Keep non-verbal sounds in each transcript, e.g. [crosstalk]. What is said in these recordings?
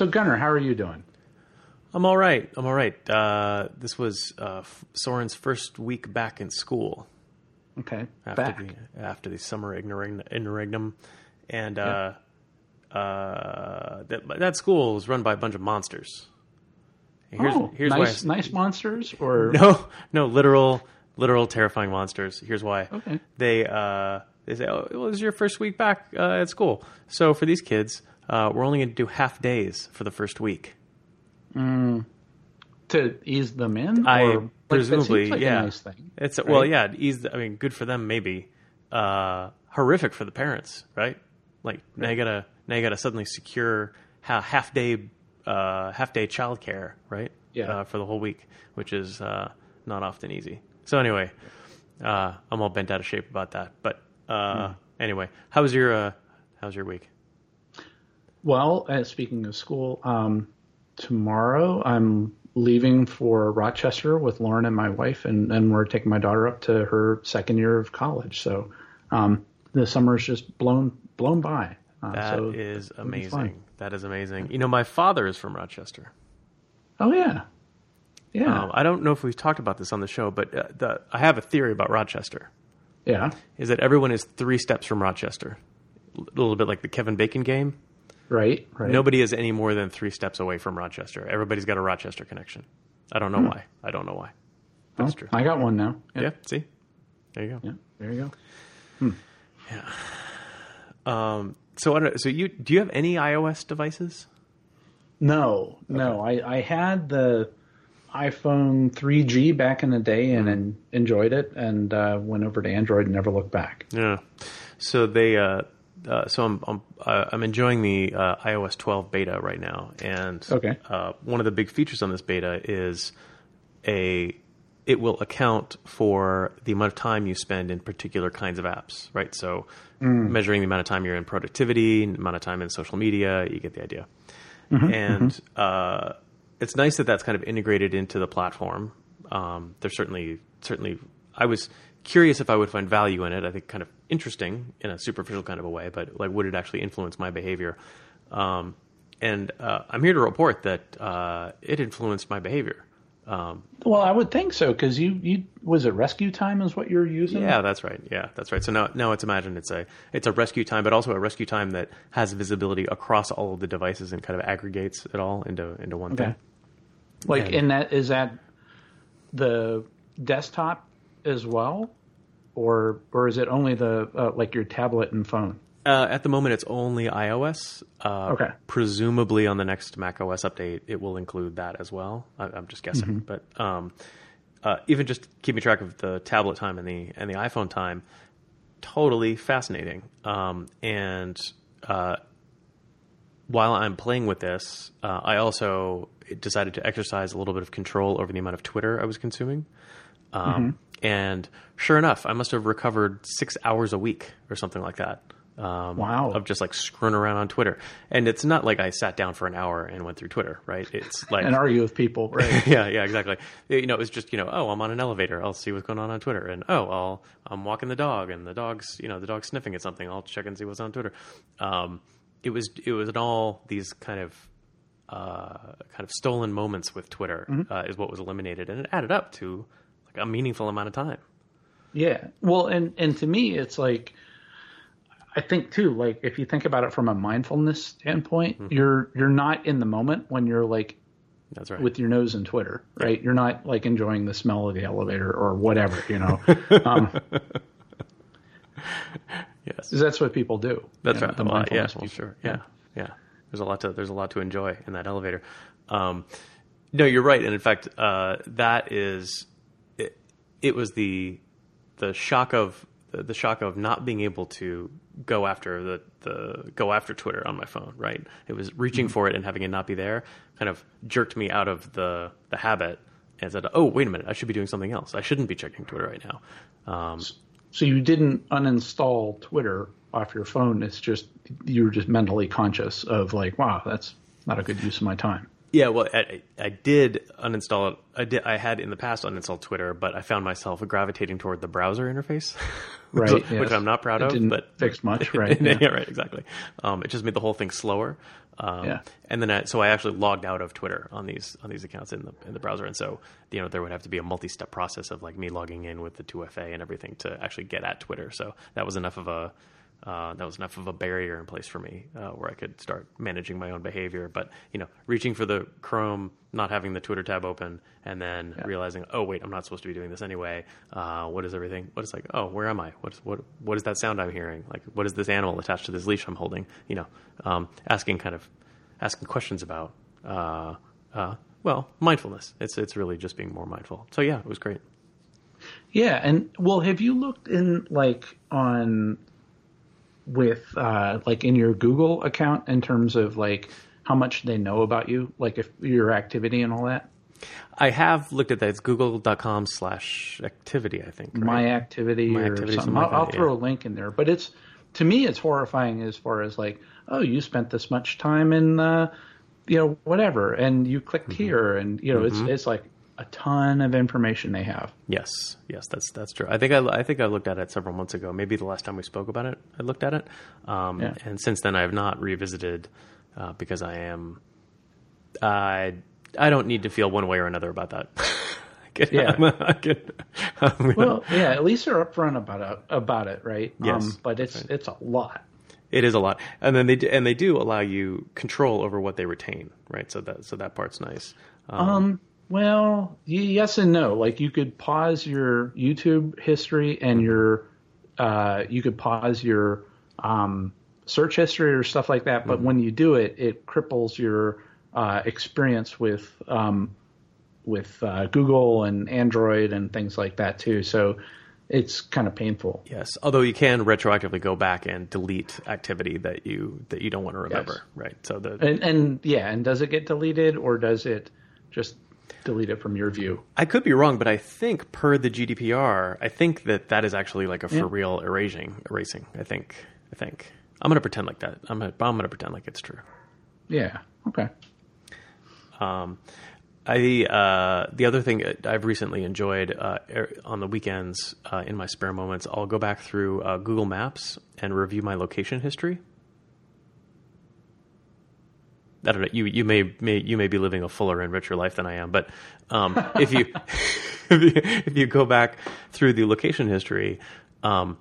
So, Gunnar, how are you doing? I'm all right. I'm all right. Uh, this was uh, Soren's first week back in school. Okay, after back. the after the summer interregnum, and uh, uh, that that school was run by a bunch of monsters. Here's, oh, here's nice, why nice monsters or [laughs] no, no, literal, literal terrifying monsters. Here's why. Okay. They uh, they say, oh, it was your first week back uh, at school. So for these kids, uh, we're only going to do half days for the first week. Mm, to ease them in, I or, presumably, like yeah. Nice thing, it's right? well, yeah. Ease. I mean, good for them, maybe. Uh, horrific for the parents, right? Like now you gotta now you gotta suddenly secure half day uh, half day childcare, right? Yeah, uh, for the whole week, which is uh, not often easy. So anyway, uh, I'm all bent out of shape about that. But mm. anyway, how was your uh, how was your week? Well, uh, speaking of school, um, tomorrow I'm leaving for Rochester with Lauren and my wife, and, and we're taking my daughter up to her second year of college. So um, the summer's just blown blown by. Uh, that so is amazing. That is amazing. You know, my father is from Rochester. Oh yeah, yeah. Um, I don't know if we've talked about this on the show, but uh, the, I have a theory about Rochester. Yeah, is that everyone is three steps from Rochester, a little bit like the Kevin Bacon game. Right, right. Nobody is any more than three steps away from Rochester. Everybody's got a Rochester connection. I don't know hmm. why. I don't know why. That's true. I got one now. Yep. Yeah. See, there you go. Yeah. There you go. Hmm. Yeah. Um. So, I don't, so you do you have any iOS devices? No, okay. no. I I had the iPhone 3G back in the day and, and enjoyed it, and uh, went over to Android and never looked back. Yeah. So they uh, uh, so I'm I'm, uh, I'm enjoying the uh, iOS 12 beta right now, and okay. Uh, one of the big features on this beta is a it will account for the amount of time you spend in particular kinds of apps, right? So mm. measuring the amount of time you're in productivity, amount of time in social media, you get the idea. Mm-hmm, and mm-hmm. Uh, it's nice that that's kind of integrated into the platform. Um, there's certainly certainly I was curious if I would find value in it. I think kind of interesting in a superficial kind of a way, but like, would it actually influence my behavior? Um, and uh, I'm here to report that uh, it influenced my behavior. Um, well, I would think so because you, you was it RescueTime is what you're using? Yeah, that's right. Yeah, that's right. So now now it's imagine it's a it's a RescueTime, but also a RescueTime that has visibility across all of the devices and kind of aggregates it all into into one okay. thing. Like, and, and that is that the desktop as well, or or is it only the uh, like your tablet and phone? Uh, at the moment, it's only iOS. Uh, okay. Presumably, on the next Mac OS update, it will include that as well. I, am just guessing, mm-hmm. but um, uh, even just keeping track of the tablet time and the and the iPhone time, totally fascinating. Um, and uh, while I'm playing with this, uh, I also decided to exercise a little bit of control over the amount of Twitter I was consuming. Um, mm-hmm. And sure enough, I must have recovered six hours a week or something like that. Um, wow. Of just like screwing around on Twitter. And it's not like I sat down for an hour and went through Twitter, right? It's [laughs] like. and argue with people, right? [laughs] yeah, yeah, exactly. You know, it's just, you know, oh, I'm on an elevator. I'll see what's going on on Twitter. And oh, I'll, I'm walking the dog and the dog's, you know, the dog's sniffing at something. I'll check and see what's on Twitter. Um, it was, it was in all these kind of, uh, kind of stolen moments with Twitter mm-hmm. uh, is what was eliminated. And it added up to like a meaningful amount of time. Yeah. Well, and and to me, it's like I think too. Like if you think about it from a mindfulness standpoint, mm-hmm. you're you're not in the moment when you're like. That's right. With your nose in Twitter, right? Yeah. You're not like enjoying the smell of the elevator or whatever, you know. [laughs] um, yes, that's what people do. That's right. The well, yeah, sure. Yeah. yeah, yeah. There's a lot to there's a lot to enjoy in that elevator. Um, no, you're right, and in fact, uh, that is it was the the shock of the shock of not being able to go after the, the go after Twitter on my phone, right? It was reaching mm-hmm. for it and having it not be there kind of jerked me out of the the habit and said, "Oh, wait a minute, I should be doing something else. I shouldn't be checking Twitter right now." Um, so you didn't uninstall Twitter off your phone. It's just you were just mentally conscious of like, "Wow, that's not a good use of my time." Yeah, well, I, I did uninstall it. I did. I had in the past uninstalled Twitter, but I found myself gravitating toward the browser interface, [laughs] Right, which, yes. which I'm not proud It of. didn't but fix [laughs] much, right? yeah. Yeah. right, exactly. Um, it just made the whole thing slower. Um, Yeah. And then, I, so I actually logged out of Twitter on these on these accounts in the in the browser, and so you know there would have to be a multi-step process of like me logging in with the 2FA and everything to actually get at Twitter. So that was enough of a uh, that was enough of a barrier in place for me uh, where I could start managing my own behavior. But you know, reaching for the Chrome, not having the Twitter tab open, and then realizing, oh wait, I'm not supposed to be doing this anyway. Uh, what is everything? What is like? Oh, where am I? What's what? What is that sound I'm hearing? Like, what is this animal attached to this leash I'm holding? You know, um, asking kind of asking questions about. Uh, uh, well, mindfulness. It's it's really just being more mindful. So yeah, it was great. Yeah, and well, have you looked in like on with uh, like in your Google account in terms of like how much they know about you, like if your activity and all that? I have looked at that. It's google.com slash activity, I think. right? My activity My or activity, something. something like I'll, that, throw yeah. a link in there, but it's to me it's horrifying as far as like, oh, you spent this much time in, uh, you know, whatever, and you clicked Mm-hmm. here, and you know, it's it's like a ton of information they have. Yes, yes, that's that's true. I think I, I think I looked at it several months ago. Maybe the last time we spoke about it, I looked at it, um, Yeah. and since then I have not revisited uh, because I am I I don't need to feel one way or another about that. [laughs] I can- Yeah. I can- I'm Well, yeah, at least they're upfront about it, about it, right? Yes, um, but it's it's a lot. It is a lot, and then they do, and they do allow you control over what they retain, right? So that so that part's nice. Um, Um, well, y- yes and no. Like you could pause your YouTube history and your, uh, you could pause your um, search history or stuff like that. But when you do it, it cripples your uh, experience with um, with uh, Google and Android and things like that too. So it's kind of painful. yes, although you can retroactively go back and delete activity that you that you don't want to remember, Yes. right? So the And, and yeah, and does it get deleted or does it just delete it from your view? I could be wrong, but I think per the GDPR, I think that that is actually like a for Yeah. real erasing. Erasing. I think. I think. I'm gonna pretend like that. I'm gonna, I'm gonna pretend like it's true. Yeah. Okay. I uh, the other thing I've recently enjoyed uh, er- on the weekends uh, in my spare moments, I'll go back through uh, Google Maps and review my location history. I don't know. You you may, may you may be living a fuller and richer life than I am, but um, [laughs] if you if you go back through the location history, um,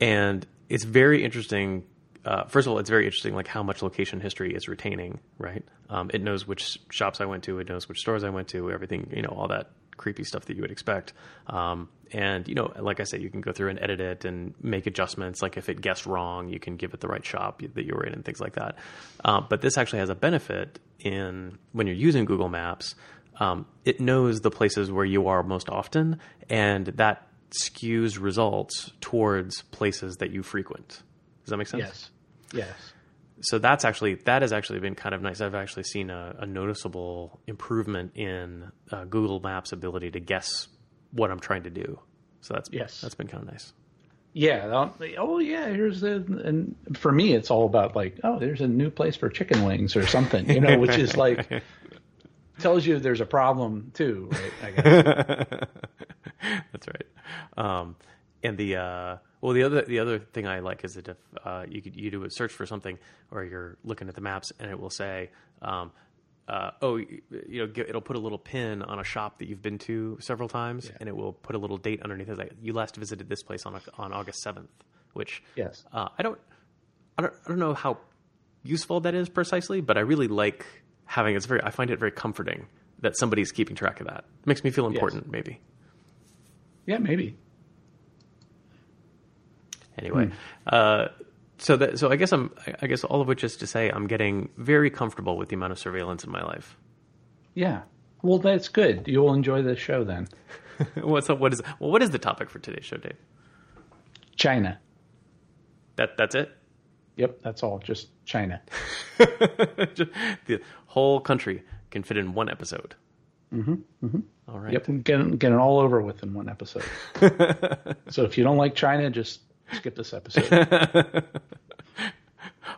and it's very interesting. Uh, first of all, it's very interesting, like how much location history is retaining. Right? Um, it knows which shops I went to, it knows which stores I went to, everything. You know, all that creepy stuff that you would expect. Um, and you know, like I said, you can go through and edit it and make adjustments. Like if it guessed wrong, you can give it the right shop that you were in and things like that. Um, but this actually has a benefit in when you're using Google Maps. Um, it knows the places where you are most often, and that skews results towards places that you frequent. Does that make sense? Yes. Yes. So that's actually that has actually been kind of nice. I've actually seen a, a noticeable improvement in uh, Google Maps' ability to guess what I'm trying to do. So that's Yes. that's been kind of nice. Yeah. Oh, yeah. Here's the and for me, it's all about like, oh, there's a new place for chicken wings or something, you know, which is like [laughs] tells you there's a problem too, right? I guess. [laughs] That's right. Um, and the uh, well, the other the other thing I like is that if uh, you could you do a search for something, or you're looking at the maps, and it will say, um, uh, oh, you, know, it'll put a little pin on a shop that you've been to several times, and it will put a little date underneath. It's like you last visited this place on on August seventh, which Yes. uh, I don't I don't I don't know how useful that is precisely, but I really like having it's very I find it very comforting that somebody's keeping track of that. It makes me feel important, maybe. Yeah, maybe. Anyway, uh, so that so I guess I'm I guess all of which is to say I'm getting very comfortable with the amount of surveillance in my life. Yeah. Well, that's good. You'll enjoy the show then. [laughs] What's up? What is well? What is the topic for today's show, Dave? China. That that's it. Yep, that's all. Just China. [laughs] Just- the whole country can fit in one episode. Mm-hmm. mm-hmm. All right. Yep, get get it all over with in one episode. [laughs] so if you don't like China, just skip this episode. [laughs]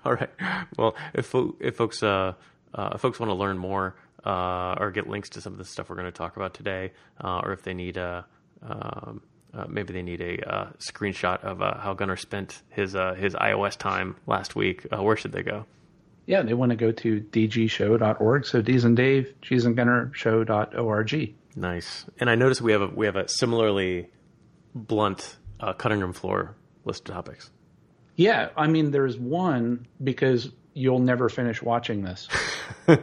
All right. Well, if fo- if folks uh, uh, if folks want to learn more uh, or get links to some of the stuff we're going to talk about today, uh, or if they need a um, uh, maybe they need a uh, screenshot of uh, how Gunnar spent his uh, his iOS time last week. Uh, where should they go? Yeah, they want to go to dgshow.org. So D's and Dave, G's and Gunnar show.org. Nice. And I noticed we have a we have a similarly blunt uh, cutting room floor list of topics. Yeah, I mean, there's one because you'll never finish watching this. [laughs] well,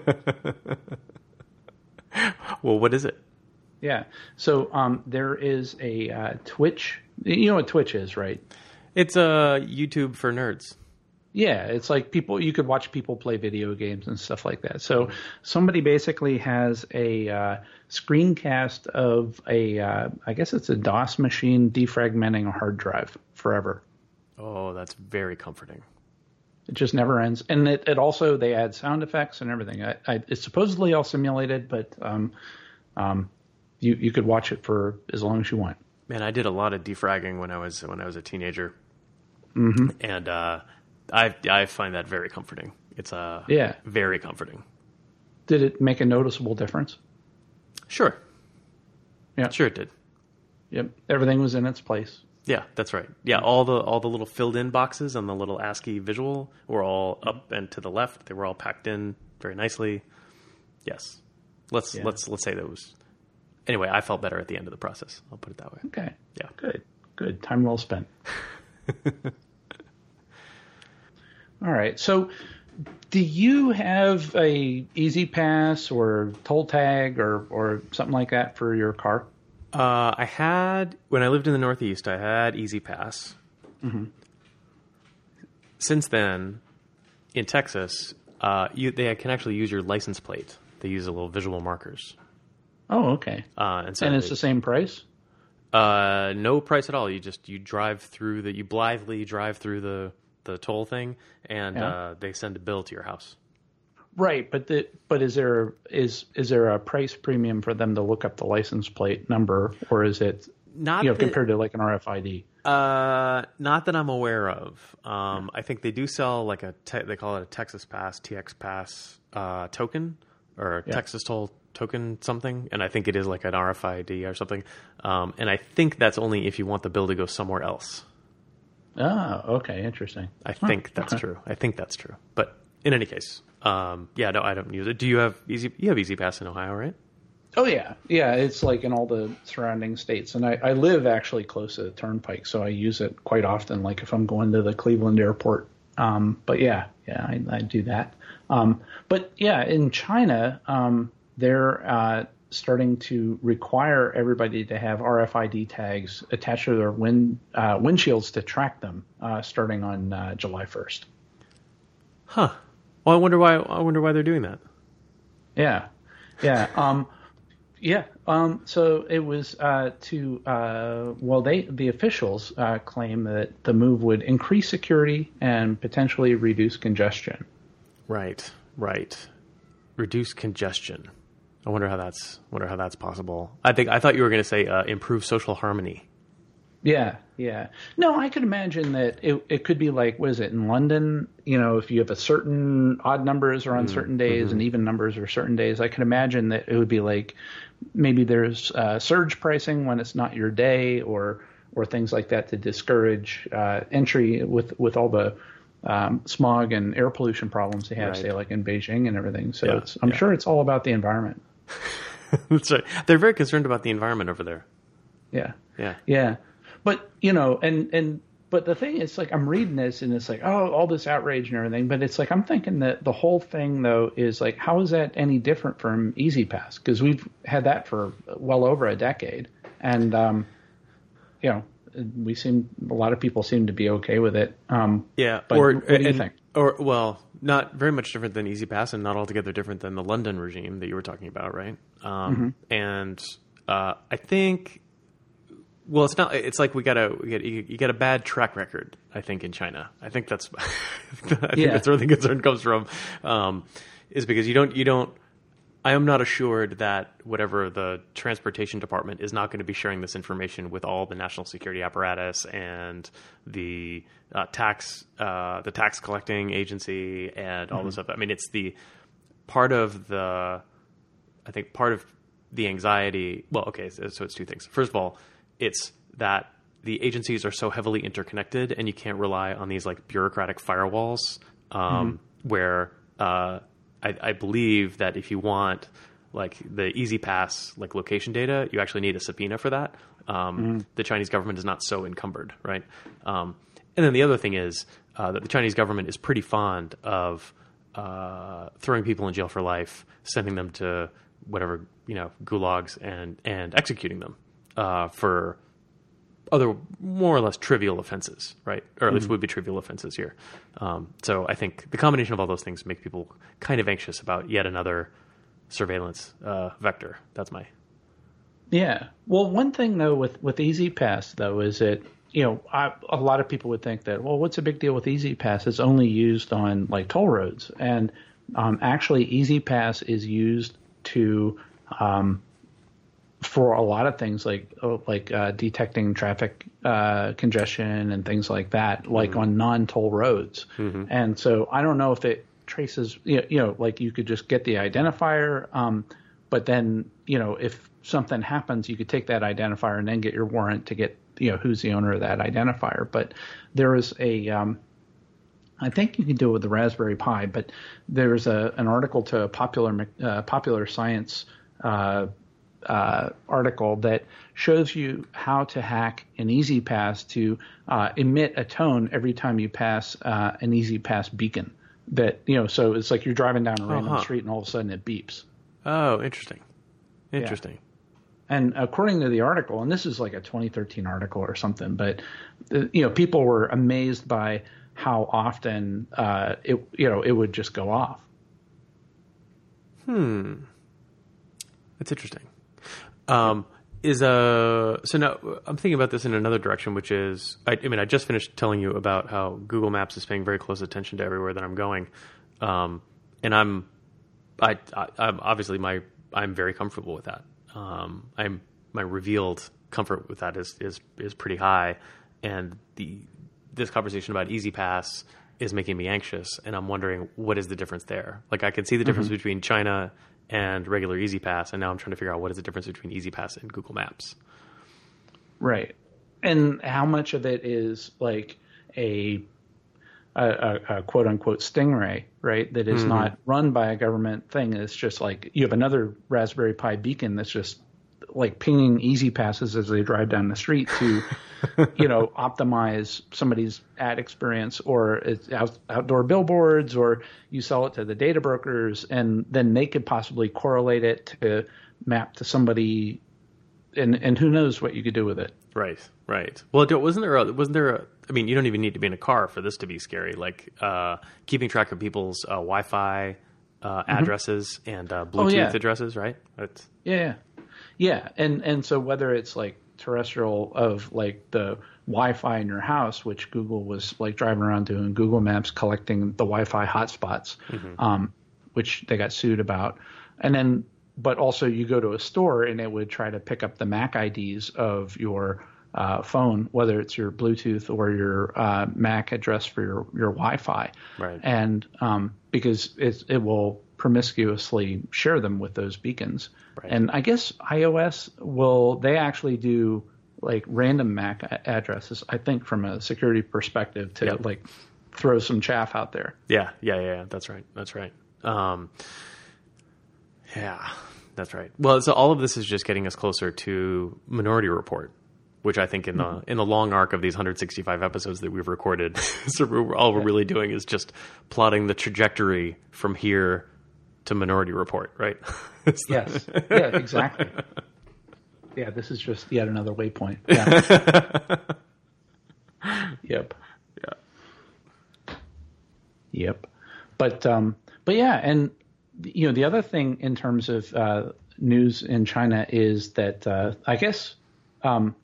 what is it? Yeah. So um, there is a uh, Twitch. You know what Twitch is, right? It's a uh, YouTube for nerds. Yeah, it's like people you could watch people play video games and stuff like that. So somebody basically has a uh, screencast of a, uh, I guess it's a DOS machine defragmenting a hard drive forever. Oh, that's very comforting. It just never ends, and it, it also they add sound effects and everything. I, I, it's supposedly all simulated, but um, um, you you could watch it for as long as you want. Man, I did a lot of defragging when I was when I was a teenager, mm-hmm. and uh, I I find that very comforting. It's uh, yeah, very comforting. Did it make a noticeable difference? Sure. Yeah, sure it did. Yep, everything was in its place. Yeah, that's right. Yeah, all the all the little filled in boxes on the little ASCII visual were all up and to the left. They were all packed in very nicely. Yes. Let's yeah. let's let's say that was anyway, I felt better at the end of the process. I'll put it that way. Okay. Yeah. Good. Good. Time well spent. [laughs] All right. So, do you have a E-ZPass or toll tag or or something like that for your car? Uh, I had when I lived in the Northeast. I had E-ZPass. Mm-hmm. Since then, in Texas, uh, you, they can actually use your license plate. They use a little visual markers. Oh, okay. Uh, and so and it's they, the same price. Uh, no price at all. You just you drive through the you blithely drive through the the toll thing, and yeah. uh, they send a bill to your house. Right, but the, but is there is is there a price premium for them to look up the license plate number, or is it not you know compared to like an RFID? Uh, not that I'm aware of. Um, I think they do sell like a te- they call it a Texas Pass TX Pass uh, token or yeah. Texas Toll token something, and I think it is like an RFID or something. Um, and I think that's only if you want the bill to go somewhere else. Ah, okay, interesting. I huh, think that's okay. true. I think that's true. But in any case, um, yeah, no, I don't use it. Do you have easy? You have E-ZPass in Ohio, right? Oh yeah, yeah. It's like in all the surrounding states, and I, I live actually close to the turnpike, so I use it quite often. Like if I'm going to the Cleveland airport. Um, but yeah, yeah, I, I do that. Um, but yeah, in China, um, they're uh, starting to require everybody to have RFID tags attached to their wind uh, windshields to track them, uh, starting on uh, July 1st. Huh. Well, I wonder why. I wonder why they're doing that. Yeah, yeah, um, yeah. Um, so it was uh, to uh, well, they the officials uh, claim that the move would increase security and potentially reduce congestion. Right. Right. Reduce congestion. I wonder how that's wonder how that's possible. I think I thought you were going to say uh, improve social harmony. Yeah, yeah. No, I could imagine that it it could be like what is it in London? You know, if you have a certain odd numbers are on mm, certain days mm-hmm. and even numbers are certain days, I could imagine that it would be like maybe there's uh, surge pricing when it's not your day or or things like that to discourage uh, entry with with all the um, smog and air pollution problems they have, right. say like in Beijing and everything. So yeah, I'm yeah. sure it's all about the environment. [laughs] That's right. They're very concerned about the environment over there. Yeah. Yeah. Yeah. But you know, and and but the thing is, like, I'm reading this and it's like, oh, all this outrage and everything. But it's like I'm thinking that the whole thing though is like, how is that any different from E-ZPass? Because we've had that for well over a decade, and um, you know, we seem a lot of people seem to be okay with it. Um, yeah. But or, what do you and, think? Or well, not very much different than E-ZPass, and not altogether different than the London regime that you were talking about, right? Um, mm-hmm. And uh, I think, well, it's not. It's like we got a we got, you, you got a bad track record. I think in China. I think that's. [laughs] I think yeah. that's where the concern comes from. Um, is because you don't you don't I am not assured that whatever the transportation department is not going to be sharing this information with all the national security apparatus and the uh, tax uh, the tax collecting agency and all mm-hmm. this stuff. I mean, it's the part of the I think part of the anxiety. Well, okay, so, so it's two things. First of all, it's that the agencies are so heavily interconnected, and you can't rely on these like bureaucratic firewalls. Um, Where uh, I, I believe that if you want like the E-ZPass like location data, you actually need a subpoena for that. Um, The Chinese government is not so encumbered, right? Um, and then the other thing is uh, that the Chinese government is pretty fond of uh, throwing people in jail for life, sending them to whatever you know gulags, and and executing them uh, for other more or less trivial offenses, right? Or at least would be trivial offenses here. Um, so I think the combination of all those things make people kind of anxious about yet another surveillance uh, vector. That's my Yeah. Well, one thing though with with E-ZPass though is that you know I, a lot of people would think that well, what's a big deal with E-ZPass? It's only used on like toll roads, and um, actually E-ZPass is used to um, for a lot of things like oh, like uh, detecting traffic uh, congestion and things like that, like on non toll roads. And so I don't know if it traces, you know, you know, like you could just get the identifier, um, but then you know if something happens, you could take that identifier and then get your warrant to get you know who's the owner of that identifier. But there is a um, I think you can do it with the Raspberry Pi, but there's a an article to a popular uh, popular science uh, uh, article that shows you how to hack an E-ZPass to uh, emit a tone every time you pass uh, an E-ZPass beacon. That you know, so it's like you're driving down a random Uh-huh. street and all of a sudden it beeps. oh interesting, interesting. And according to the article, and this is like a 2013 article or something, but uh, you know, people were amazed by how often uh, it you know it would just go off. Hmm. That's interesting. Um, is uh so now I'm thinking about this in another direction, which is I, I mean I just finished telling you about how Google Maps is paying very close attention to everywhere that I'm going, um, and I'm I, I I'm obviously my I'm very comfortable with that. Um, I'm my revealed comfort with that is is is pretty high, and the this conversation about E-ZPass is making me anxious, and I'm wondering what is the difference there. Like I can see the difference between China and regular E-ZPass, and now I'm trying to figure out what is the difference between E-ZPass and Google Maps. Right. And how much of it is like a a, a, a quote unquote stingray, right? That is mm-hmm. not run by a government thing. It's just like you have another Raspberry Pi beacon that's just like pinging easy passes as they drive down the street to, [laughs] you know, optimize somebody's ad experience or it's out, outdoor billboards or you sell it to the data brokers and then they could possibly correlate it to map to somebody and and who knows what you could do with it. Right, right. Well, wasn't there? A, wasn't there? A, I mean, you don't even need to be in a car for this to be scary. Like uh, keeping track of people's uh, Wi-Fi uh, addresses and uh, Bluetooth yeah. addresses. Right. That's, Yeah, yeah, and and so whether it's like terrestrial of like the Wi-Fi in your house, which Google was like driving around doing Google Maps collecting the Wi-Fi hotspots, um, which they got sued about, and then but also you go to a store and it would try to pick up the MAC IDs of your uh, phone, whether it's your Bluetooth or your uh, MAC address for your your Wi-Fi, Right. and um, because it it will promiscuously share them with those beacons. Right. And I guess iOS will they actually do like random MAC addresses. I think from a security perspective to Yep. like throw some chaff out there. yeah, yeah, yeah. That's right. That's right. Um, yeah, that's right. Well, so all of this is just getting us closer to Minority Report, which I think in the in the long arc of these 165 episodes that we've recorded, [laughs] so we're, all we're really doing is just plotting the trajectory from here to Minority Report, right? [laughs] Yes. yeah. Exactly. Yeah. This is just yet another waypoint. Yeah. [laughs] yep. Yeah. Yep. But um, but yeah, and you know the other thing in terms of uh, news in China is that uh, I guess um,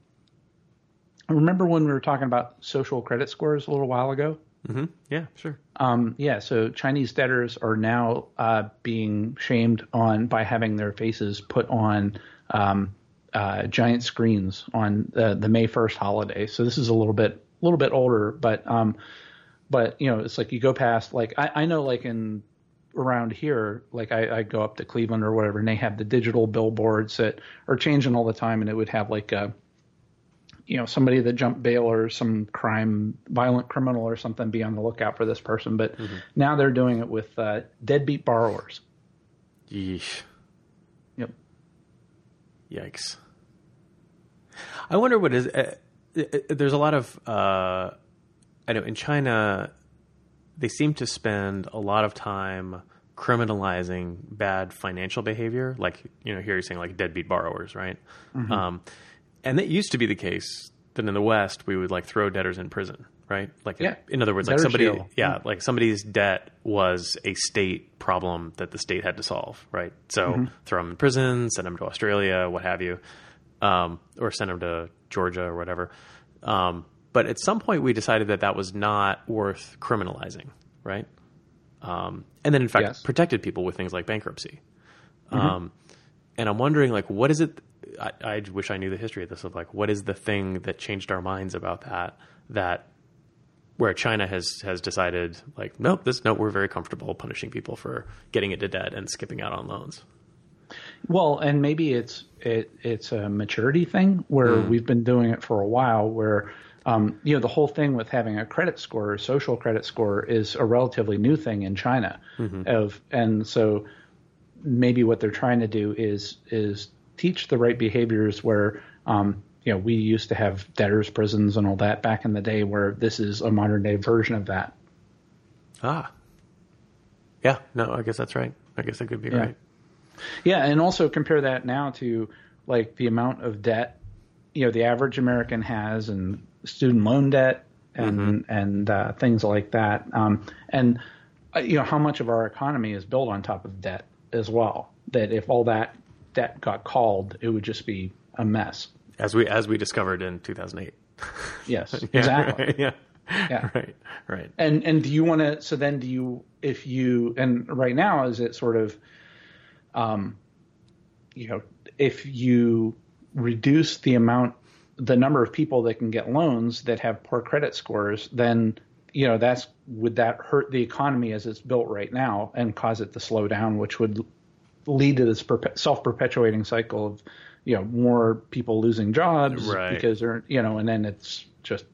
remember when we were talking about social credit scores a little while ago. Mhm. Yeah, sure. Um, yeah, so Chinese debtors are now uh, being shamed on by having their faces put on um, uh, giant screens on the, the May first holiday. So this is a little bit a little bit older, but um, but you know it's like you go past like I, I know like in around here, like I, I go up to Cleveland or whatever, and they have the digital billboards that are changing all the time, and it would have like a, you know, somebody that jumped bail or some crime, violent criminal or something, be on the lookout for this person. But mm-hmm. now they're doing it with uh, deadbeat borrowers. Yeesh. Yep. Yikes. I wonder what is. Uh, uh, uh, there's a lot of. Uh, I know in China, they seem to spend a lot of time criminalizing bad financial behavior. Like you know, here you're saying like deadbeat borrowers, right? Mm-hmm. Um, and that used to be the case. That in the West we would like throw debtors in prison, right? Like, yeah. in other words, like somebody, yeah, yeah, like somebody's debt was a state problem that the state had to solve, right? So mm-hmm. throw them in prison, send them to Australia, what have you, um, or send them to Georgia or whatever. Um, but at some point, we decided that that was not worth criminalizing, right? Um, and then, in fact, yes. protected people with things like bankruptcy. Mm-hmm. Um, and I'm wondering, like, what is it? I, I, wish I knew the history of this. Of like, what is the thing that changed our minds about that? That where China has has decided, like, nope, this no, we're very comfortable punishing people for getting into debt and skipping out on loans. Well, and maybe it's it, it's a maturity thing where mm. we've been doing it for a while. Where um, you know the whole thing with having a credit score, a social credit score, is a relatively new thing in China. Mm-hmm. Of and so maybe what they're trying to do is is teach the right behaviors where um, you know we used to have debtors prisons and all that back in the day where this is a modern day version of that ah yeah no i guess that's right i guess that could be yeah. right yeah, and also compare that now to like the amount of debt you know the average American has and student loan debt and mm-hmm. and uh, things like that. Um, and uh, you know how much of our economy is built on top of debt as well. That if all that debt got called, it would just be a mess. As we as we discovered in 2008. [laughs] Yes, [laughs] yeah, exactly. Right, yeah. Yeah. [laughs] Right. Right. And and do you want to? So then, do you? If you and right now, is it sort of um, you know, if you reduce the amount, the number of people that can get loans that have poor credit scores, then you know that's would that hurt the economy as it's built right now and cause it to slow down, which would lead to this perpe- self-perpetuating cycle of you know more people losing jobs right. because they're you know, and then it's just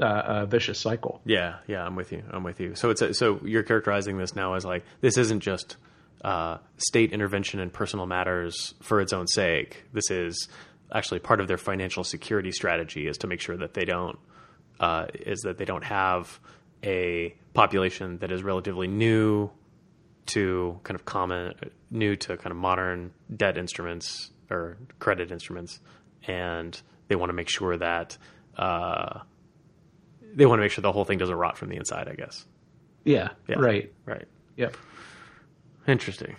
uh, a vicious cycle. Yeah, yeah, I'm with you. I'm with you. So it's a, so you're characterizing this now as like this isn't just uh, state intervention in personal matters for its own sake. This is actually part of their financial security strategy is to make sure that they don't uh, is that they don't have a population that is relatively new to kind of common new to kind of modern debt instruments or credit instruments, and they want to make sure that uh, they want to make sure the whole thing doesn't rot from the inside. I guess. Yeah. yeah. Right. Right. Yep. Interesting.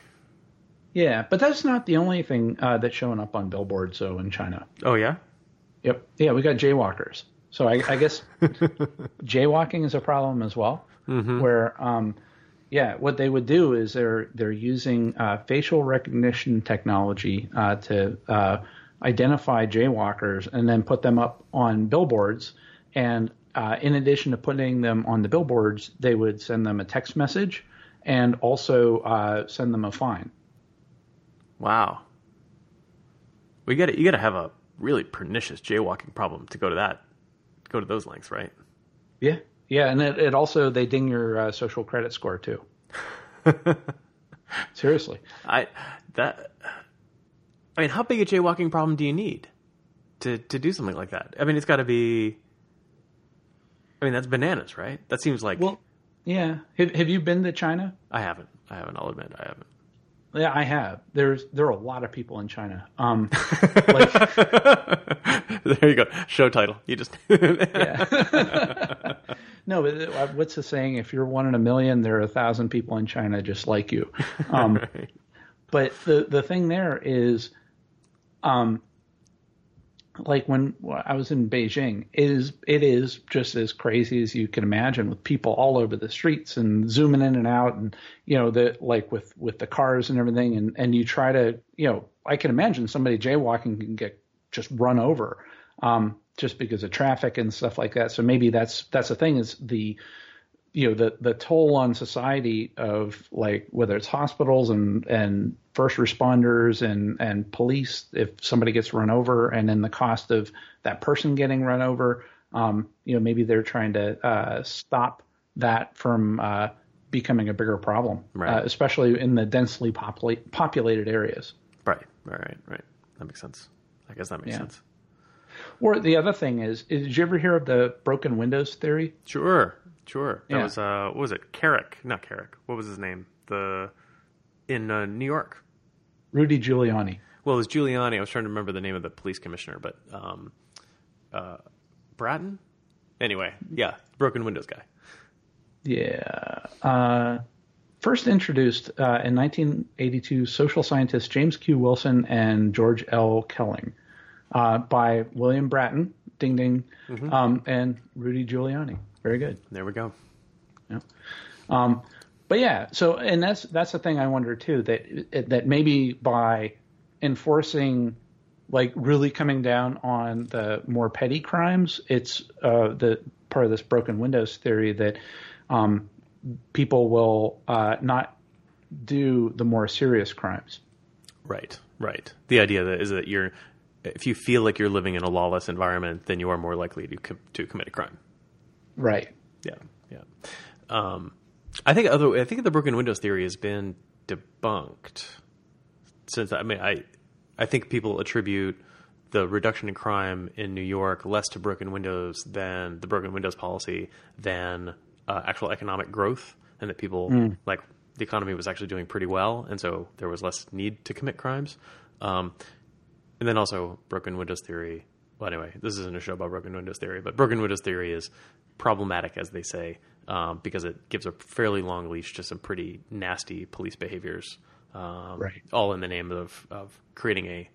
Yeah, but that's not the only thing uh, that's showing up on billboards. So in China. Oh yeah. Yep. Yeah, we got jaywalkers. So I, I guess [laughs] jaywalking is a problem as well. Mm-hmm. Where, um, yeah, what they would do is they're they're using uh, facial recognition technology uh, to uh, identify jaywalkers and then put them up on billboards. And uh, in addition to putting them on the billboards, they would send them a text message and also uh, send them a fine. Wow. We got you got to have a really pernicious jaywalking problem to go to that, go to those lengths, right? Yeah, yeah, and it, it also they ding your uh, social credit score too. [laughs] Seriously, I that. I mean, how big a jaywalking problem do you need to to do something like that? I mean, it's got to be. I mean, that's bananas, right? That seems like well, yeah. Have, have you been to China? I haven't. I haven't. I'll admit I haven't. Yeah, I have. There's there are a lot of people in China. Um, like, [laughs] there you go. Show title. You just [laughs] yeah. No, but uh, what's the saying? If you're one in a million, there are a thousand people in China just like you. [laughs] Um, right. But the the thing there is, um, like when I was in Beijing, it is it is just as crazy as you can imagine with people all over the streets and zooming in and out and you know the like with with the cars and everything and and you try to you know I can imagine somebody jaywalking can get just run over um, just because of traffic and stuff like that. So maybe that's that's the thing is the you know the the toll on society of like whether it's hospitals and and first responders and and police if somebody gets run over and then the cost of that person getting run over um, you know maybe they're trying to uh, stop that from uh, becoming a bigger problem Right. uh, especially in the densely populate, populated areas Right, right, right, right. That makes sense. I guess that makes Yeah. sense. Or the other thing is, is did you ever hear of the broken windows theory Sure, sure. That Yeah. was uh, what was it? Kerik, not Kerik. What was his name? The in uh, New York. rudy giuliani Well, it was Giuliani. I was trying to remember the name of the police commissioner, but um, uh, Bratton. Anyway, yeah, broken windows guy. Yeah. Uh, first introduced uh, in 1982, social scientists James Q. Wilson and George L. Kelling uh, by William Bratton, ding ding, um, and Rudy Giuliani. Very good. There we go. Yeah. But yeah, so and that's that's the thing I wonder too that that maybe by enforcing like really coming down on the more petty crimes, it's uh, the part of this broken windows theory that um, people will uh, not do the more serious crimes. Right, right. The idea that is that you're, if you feel like you're living in a lawless environment, then you are more likely to com- to commit a crime. Right. Yeah, yeah. Um, I think other. I think the broken windows theory has been debunked. Since I mean, I, I think people attribute the reduction in crime in New York less to broken windows than the broken windows policy than uh, actual economic growth, and that people like the economy was actually doing pretty well, and so there was less need to commit crimes. Um, and then also broken windows theory. Well, anyway, this isn't a show about broken windows theory, but broken windows theory is problematic, as they say, um, because it gives a fairly long leash to some pretty nasty police behaviors, um, Right. all in the name of, of creating a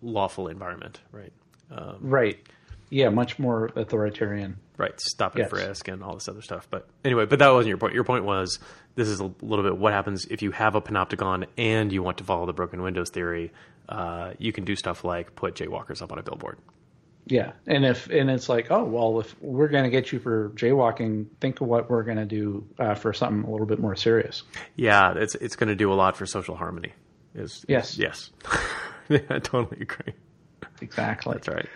lawful environment, right? Um, Right. Yeah, much more authoritarian. right, stop and Yes. frisk and all this other stuff. But anyway, but that wasn't your point. Your point was this is a little bit what happens if you have a panopticon and you want to follow the broken windows theory. Uh, you can do stuff like put jaywalkers up on a billboard. Yeah, and if and it's like, oh well, if we're going to get you for jaywalking, think of what we're going to do uh, for something a little bit more serious. Yeah, it's it's going to do a lot for social harmony. Is Yes. yes, [laughs] yeah, I totally agree. Exactly. That's right.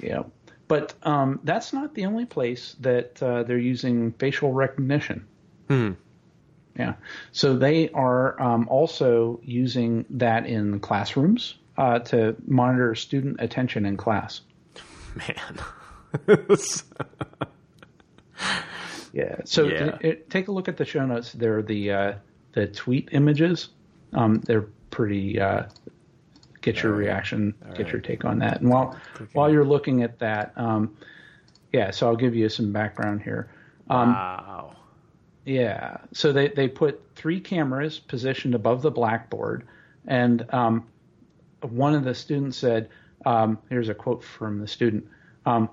Yeah, but um, that's not the only place that uh, they're using facial recognition. Hmm. Yeah, so they are um, also using that in classrooms uh, to monitor student attention in class. Man, [laughs] Yeah. So Yeah. It, it- take a look at the show notes. They're the uh, the tweet images. Um, they're pretty. Uh, get your reaction. get your take on that. And while while you're looking at that, um, yeah. So I'll give you some background here. Um, wow. Yeah. So they, they put three cameras positioned above the blackboard, and um, one of the students said, um, here's a quote from the student. Um,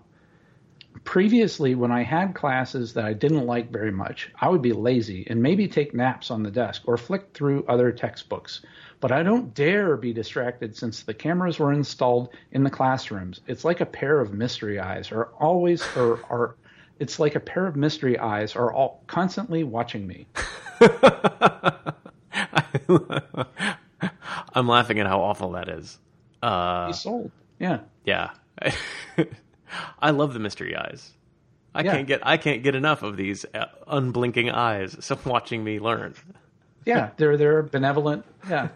Previously, when I had classes that I didn't like very much, I would be lazy and maybe take naps on the desk or flick through other textbooks. But I don't dare be distracted since the cameras were installed in the classrooms. It's like a pair of mystery eyes are always or are it's like a pair of mystery eyes are all constantly watching me. [laughs] I'm laughing at how awful that is. Uh, He's sold. Yeah. yeah, [laughs] I love the mystery eyes. I Yeah. can't get I can't get enough of these uh, unblinking eyes. [laughs] So watching me learn. Yeah, they're they're benevolent. Yeah,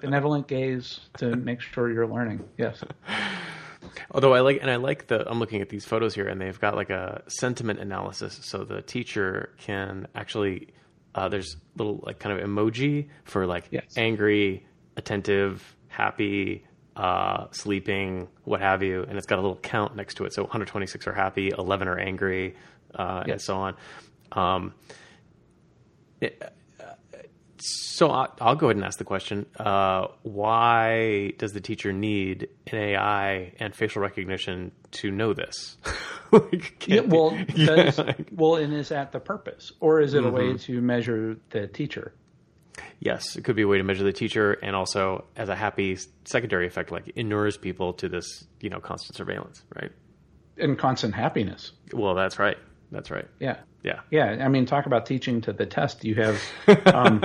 benevolent gaze to make sure you're learning. Yes. Although I like, and I like the, I'm looking at these photos here, and they've got like a sentiment analysis, so the teacher can actually, uh, there's little like kind of emoji for like Yes. angry, attentive, happy, uh, sleeping, what have you, and it's got a little count next to it. So 126 are happy, 11 are angry, uh, and so on. Um, it- so I'll, I'll go ahead and ask the question: uh, Why does the teacher need an AI and facial recognition to know this? [laughs] Like, Yeah, well, [laughs] Yeah. does, well, and is that the purpose, or is it a way to measure the teacher? yes, it could be a way to measure the teacher, and also as a happy secondary effect, like inures people to this, you know, constant surveillance, right? And constant happiness. Well, that's right. That's right. Yeah. Yeah. Yeah. I mean, talk about teaching to the test. You have. [laughs] Um,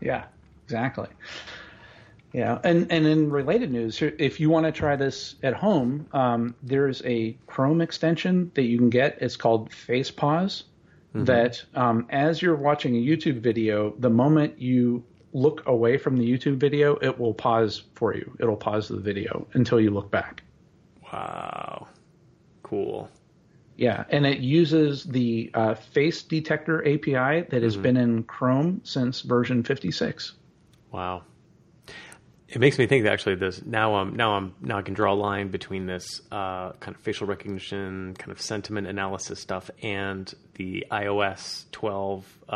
yeah. Exactly. Yeah, and and in related news, if you want to try this at home, um, there's a Chrome extension that you can get. It's called Face Pause. Mm-hmm. That um, as you're watching a YouTube video, the moment you look away from the YouTube video, it will pause for you. It'll pause the video until you look back. Wow, cool. Yeah, and it uses the uh, face detector API that has mm-hmm. been in Chrome since version 56. Wow it makes me think that actually this now I'm now I'm now I can draw a line between this uh, kind of facial recognition, kind of sentiment analysis stuff, and the iOS 12 uh,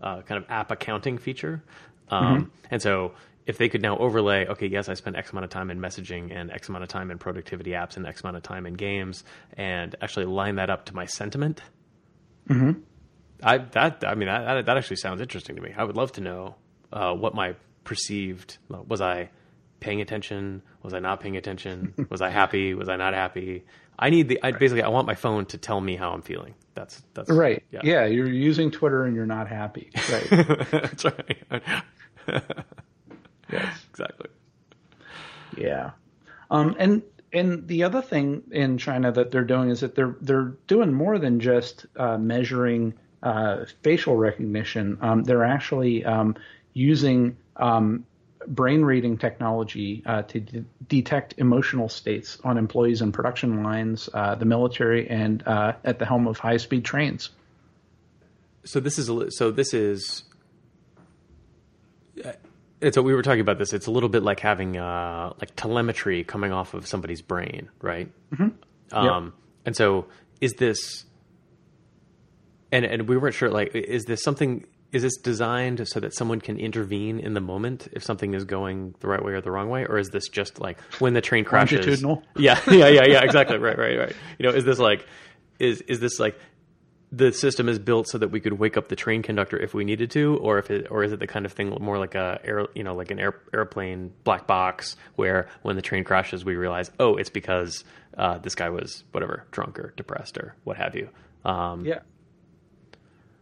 uh, kind of app accounting feature. Um, mm-hmm. And so if they could now overlay, okay, yes, I spent X amount of time in messaging and X amount of time in productivity apps and X amount of time in games, and actually line that up to my sentiment. Mm-hmm. I that I mean that that actually sounds interesting to me. I would love to know uh, what my perceived? Was I paying attention? Was I not paying attention? [laughs] was I happy? Was I not happy? I need the I, basically I want my phone to tell me how I'm feeling. That's that's right. Yeah, yeah you're using Twitter and you're not happy. Right. [laughs] that's right. [laughs] yes, [laughs] exactly. Yeah, um, and and the other thing in China that they're doing is that they're they're doing more than just uh, measuring uh, facial recognition. Um, they're actually um, using um, brain reading technology uh, to d- detect emotional states on employees in production lines, uh, the military, and uh, at the helm of high speed trains. So this is so this is. And so we were talking about this. It's a little bit like having uh, like telemetry coming off of somebody's brain, right? Mm-hmm. Um, yep. And so, is this? And and we weren't sure. Like, is this something? is this designed so that someone can intervene in the moment if something is going the right way or the wrong way, or is this just like when the train crashes? Longitudinal. Yeah, [laughs] yeah, yeah, yeah. Exactly. right, right, right. You know, is this like is is this like the system is built so that we could wake up the train conductor if we needed to, or if it, or is it the kind of thing more like a air, you know, like an air, airplane black box where when the train crashes we realize, oh, it's because uh, this guy was whatever drunk or depressed or what have you. Um, yeah,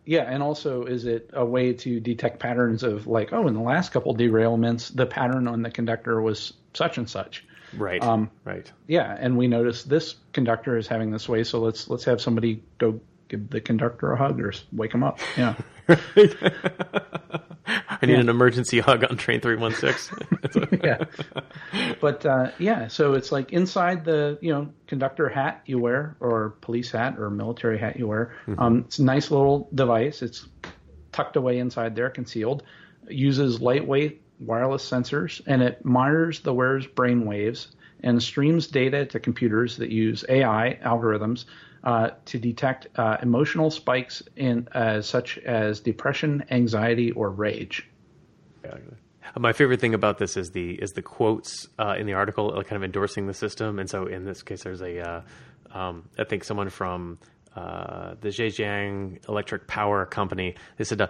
yeah, and also is it a way to detect patterns of like, oh, in the last couple derailments, the pattern on the conductor was such and such. Right. Um, right. Yeah, and we notice this conductor is having this way, so let's let's have somebody go give the conductor a hug or wake him up. Yeah. [laughs] I need yeah. an emergency hug on train 316. [laughs] yeah. But uh, yeah, so it's like inside the, you know, conductor hat you wear or police hat or military hat you wear. Mm-hmm. Um, it's a nice little device. It's tucked away inside there, concealed. It uses lightweight wireless sensors and it monitors the wearer's brain waves and streams data to computers that use AI algorithms uh, to detect uh, emotional spikes in uh, such as depression, anxiety, or rage. My favorite thing about this is the is the quotes uh, in the article, kind of endorsing the system. And so, in this case, there's a um, I think someone from the Zhejiang Electric Power Company. They said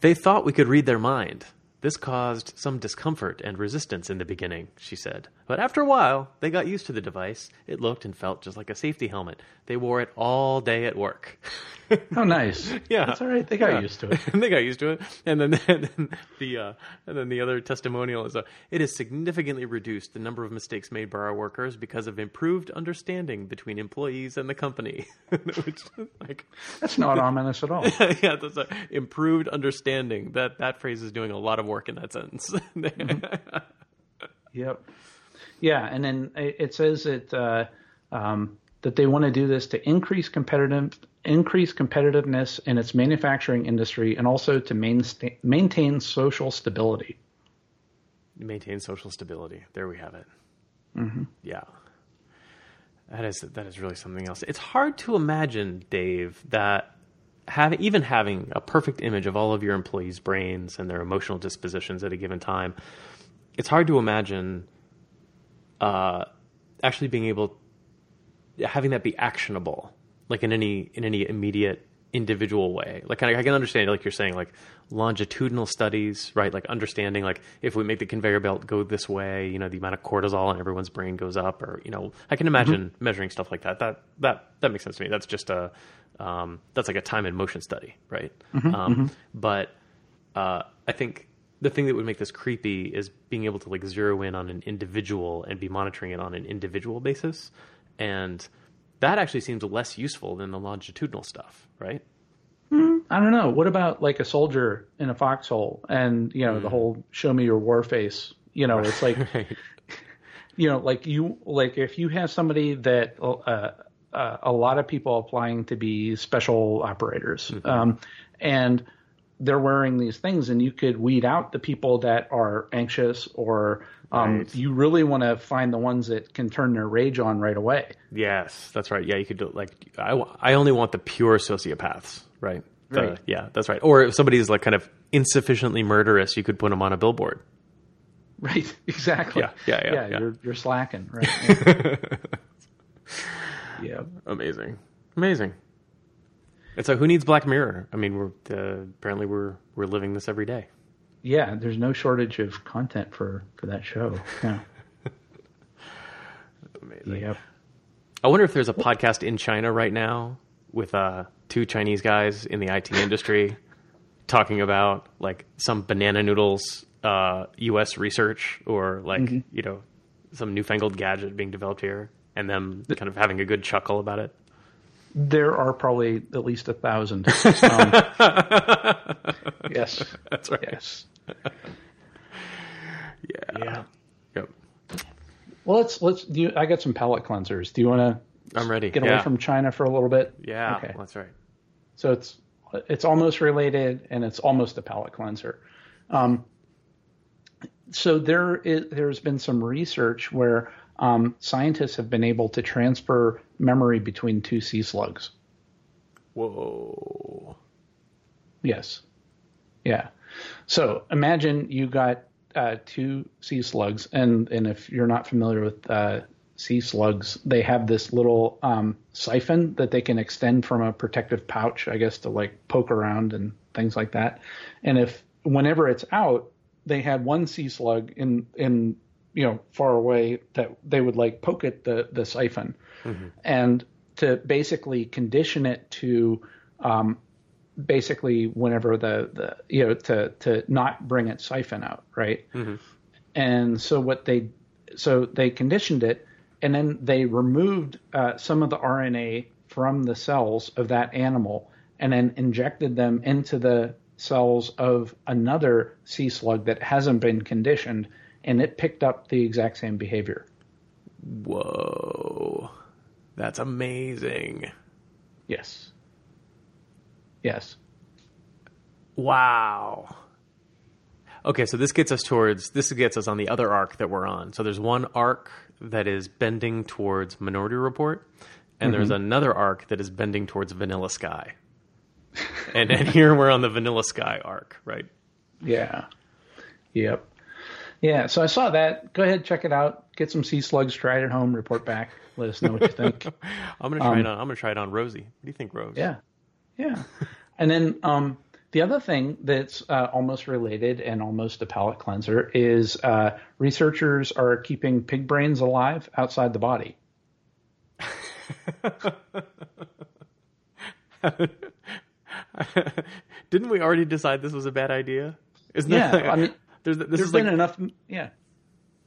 they thought we could read their mind. This caused some discomfort and resistance in the beginning, she said. But after a while, they got used to the device. It looked and felt just like a safety helmet. They wore it all day at work. [laughs] oh, nice. [laughs] Yeah, that's all right. They got yeah. used to it. [laughs] they got used to it. And then, [laughs] and then the uh, and then the other testimonial is uh, it has significantly reduced the number of mistakes made by our workers because of improved understanding between employees and the company. Which, like, that's not ominous at all. yeah, that's a improved understanding. That that phrase is doing a lot of work in that sentence. mm-hmm. Yep. Yeah, and then it says that uh, um, that they want to do this to increase competitive increase competitiveness in its manufacturing industry and also to maintain maintain social stability. Maintain social stability. There we have it. Mm-hmm. Yeah. That is that is really something else. It's hard to imagine, Dave, that having even having a perfect image of all of your employees' brains and their emotional dispositions at a given time, it's hard to imagine uh, actually being able having that be actionable, like in any in any immediate individual way. Like I, I can understand, like you're saying, like longitudinal studies, right? Like understanding, like if we make the conveyor belt go this way, you know, the amount of cortisol in everyone's brain goes up, or you know, I can imagine mm-hmm. measuring stuff like that. That that that makes sense to me. That's just a um, that's like a time and motion study, right? Mm-hmm, um, mm-hmm. But uh, I think the thing that would make this creepy is being able to like zero in on an individual and be monitoring it on an individual basis, and that actually seems less useful than the longitudinal stuff, right? Mm, I don't know. What about like a soldier in a foxhole and you know mm. the whole "show me your war face"? You know, it's like, right. [laughs] you know, like you like if you have somebody that uh, uh, a lot of people applying to be special operators, mm-hmm. um, and they're wearing these things, and you could weed out the people that are anxious or um, right. you really want to find the ones that can turn their rage on right away. Yes, that's right. Yeah, you could do like I, I only want the pure sociopaths, right? The, right. Yeah, that's right. Or if somebody is like kind of insufficiently murderous, you could put them on a billboard. Right. [laughs] Exactly. Yeah. Yeah. Yeah. yeah, yeah. You're you're slacking. Right. Yeah. [laughs] yeah. Amazing. Amazing. It's like who needs Black Mirror? I mean, we're uh, apparently we're we're living this every day. Yeah, there's no shortage of content for for that show. Yeah. [laughs] Amazing. Yep. I wonder if there's a podcast in China right now with uh, two Chinese guys in the IT industry [laughs] talking about like some banana noodles uh, U.S. research or like mm-hmm. you know some newfangled gadget being developed here, and them kind of having a good chuckle about it. There are probably at least a thousand. [laughs] Um, [laughs] yes, that's right. Yes. yeah. Yeah. Yep. Well, let's let's. Do you, I got some palate cleansers. Do you want to? I'm ready. Get yeah. away from China for a little bit. Yeah. Okay. That's right. So it's it's almost related, and it's almost a palate cleanser. Um, so there is, there's been some research where um, scientists have been able to transfer memory between two sea slugs. Whoa. Yes. Yeah. So imagine you got uh, two sea slugs, and and if you're not familiar with uh, sea slugs, they have this little um, siphon that they can extend from a protective pouch, I guess, to like poke around and things like that. And if whenever it's out, they had one sea slug in in you know far away that they would like poke at the the siphon mm-hmm. and to basically condition it to um, basically whenever the the you know to to not bring its siphon out right mm-hmm. and so what they so they conditioned it and then they removed uh, some of the RNA from the cells of that animal and then injected them into the cells of another sea slug that hasn't been conditioned and it picked up the exact same behavior. Whoa. That's amazing. Yes. Yes. Wow. Okay, so this gets us towards this gets us on the other arc that we're on. So there's one arc that is bending towards Minority Report, and mm-hmm. there's another arc that is bending towards Vanilla Sky. and and here we're on the Vanilla Sky arc, right? Yeah. Yep. Yeah, so I saw that. Go ahead, check it out. Get some sea slugs, try it at home, report back. Let us know what you [laughs] think. I'm gonna try um, it on. I'm gonna try it on Rosie. What do you think, Rose? Yeah, yeah. and then um, the other thing that's uh, almost related and almost a palate cleanser is uh, researchers are keeping pig brains alive outside the body. [laughs] Didn't we already decide this was a bad idea? Isn't yeah, that, I mean, there's, this there's been like, enough. Yeah,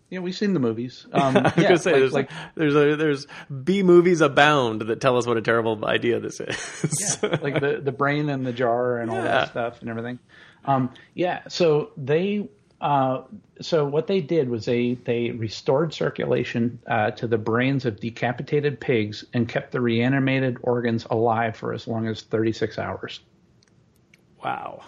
yeah, we've seen the movies. [laughs] Um, I was yeah, gonna say like, there's like, there's a, there's B movies abound that tell us what a terrible idea this is. yeah, like the the brain and the jar and all yeah. that stuff and everything. Um, yeah, so they uh, so what they did was they they restored circulation uh, to the brains of decapitated pigs and kept the reanimated organs alive for as long as 36 hours. Wow.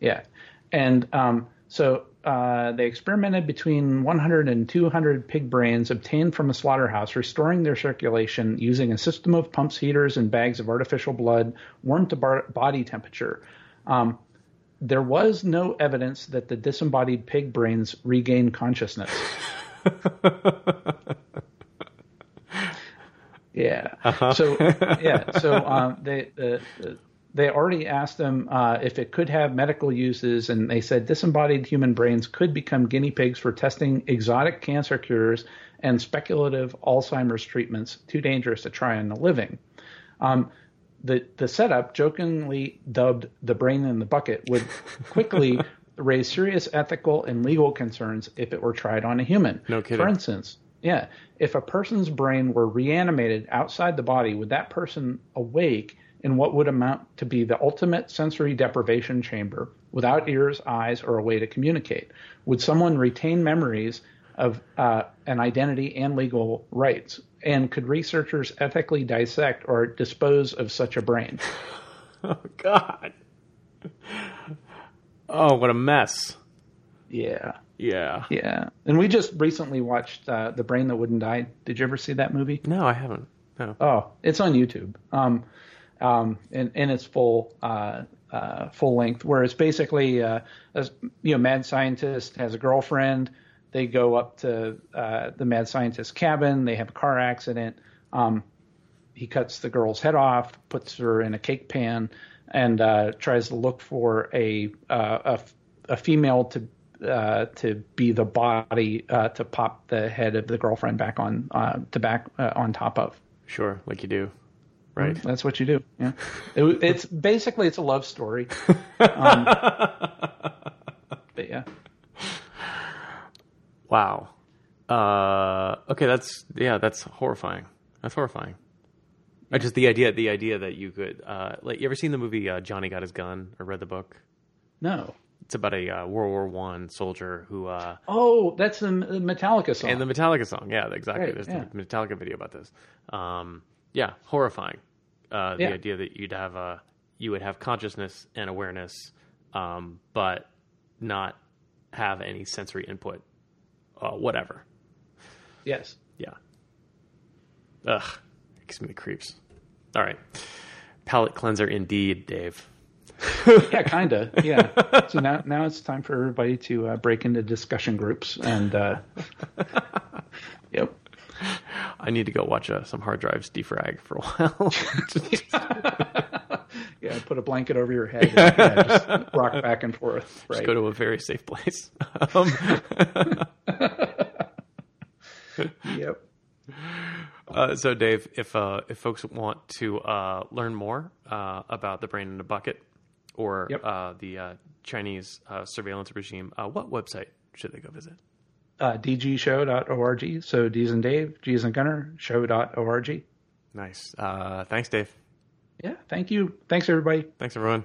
Yeah, and um, so uh, they experimented between 100 and 200 pig brains obtained from a slaughterhouse, restoring their circulation using a system of pumps, heaters, and bags of artificial blood warmed to bar- body temperature. Um, there was no evidence that the disembodied pig brains regained consciousness. [laughs] yeah. Uh-huh. So yeah. So um, they, the, the they already asked them uh, if it could have medical uses, and they said disembodied human brains could become guinea pigs for testing exotic cancer cures and speculative Alzheimer's treatments too dangerous to try on the living. Um, the the setup, jokingly dubbed "the brain in the bucket," would quickly [laughs] raise serious ethical and legal concerns if it were tried on a human. No kidding. For instance, yeah, if a person's brain were reanimated outside the body, would that person awake in what would amount to be the ultimate sensory deprivation chamber without ears, eyes, or a way to communicate? Would someone retain memories of uh, an identity and legal rights? And could researchers ethically dissect or dispose of such a brain? [laughs] Oh God. Oh, what a mess. Yeah. Yeah. Yeah. And we just recently watched uh, The Brain That Wouldn't Die. Did you ever see that movie? No, I haven't. No. Oh, it's on YouTube. Um, um, in, in its full uh, uh, full length, where it's basically uh, a you know mad scientist has a girlfriend. They go up to uh, the mad scientist's cabin. They have a car accident. Um, he cuts the girl's head off, puts her in a cake pan, and uh, tries to look for a uh, a, a female to uh, to be the body uh, to pop the head of the girlfriend back on uh, to back on top of. Sure, like you do. Right. That's what you do. Yeah. It, it's basically it's a love story. [laughs] Um, but yeah. Wow. Uh, okay, that's yeah, that's horrifying. That's horrifying. Uh, just the idea, the idea that you could, uh, like, you ever seen the movie uh, Johnny Got His Gun or read the book? No. It's about a uh, World War One soldier who, uh, Oh, that's the the Metallica song. and the Metallica song. Yeah, exactly. Right, There's yeah. the Metallica video about this. Um, yeah, horrifying. Uh, the Yeah. idea that you'd have a, you would have consciousness and awareness, um, but not have any sensory input. Uh, whatever. yes. Yeah. Ugh. Gives me the creeps. All right. Palate cleanser indeed, Dave. [laughs] Yeah, kind of. Yeah. so now now it's time for everybody to uh, break into discussion groups and. Uh, [laughs] yep. I need to go watch uh, some hard drives defrag for a while. [laughs] [laughs] Yeah, put a blanket over your head and yeah, just rock back and forth. Right. Just go to a very safe place. Um, [laughs] Yep. uh, so, Dave, if uh, if folks want to uh, learn more uh, about the brain in a bucket or Yep. uh, the uh, Chinese uh, surveillance regime, uh, what website should they go visit? Uh, dgshow.org. So D's and Dave, G's and Gunner, show.org. Nice. Uh, thanks, Dave. Yeah, thank you. Thanks, everybody. Thanks, everyone.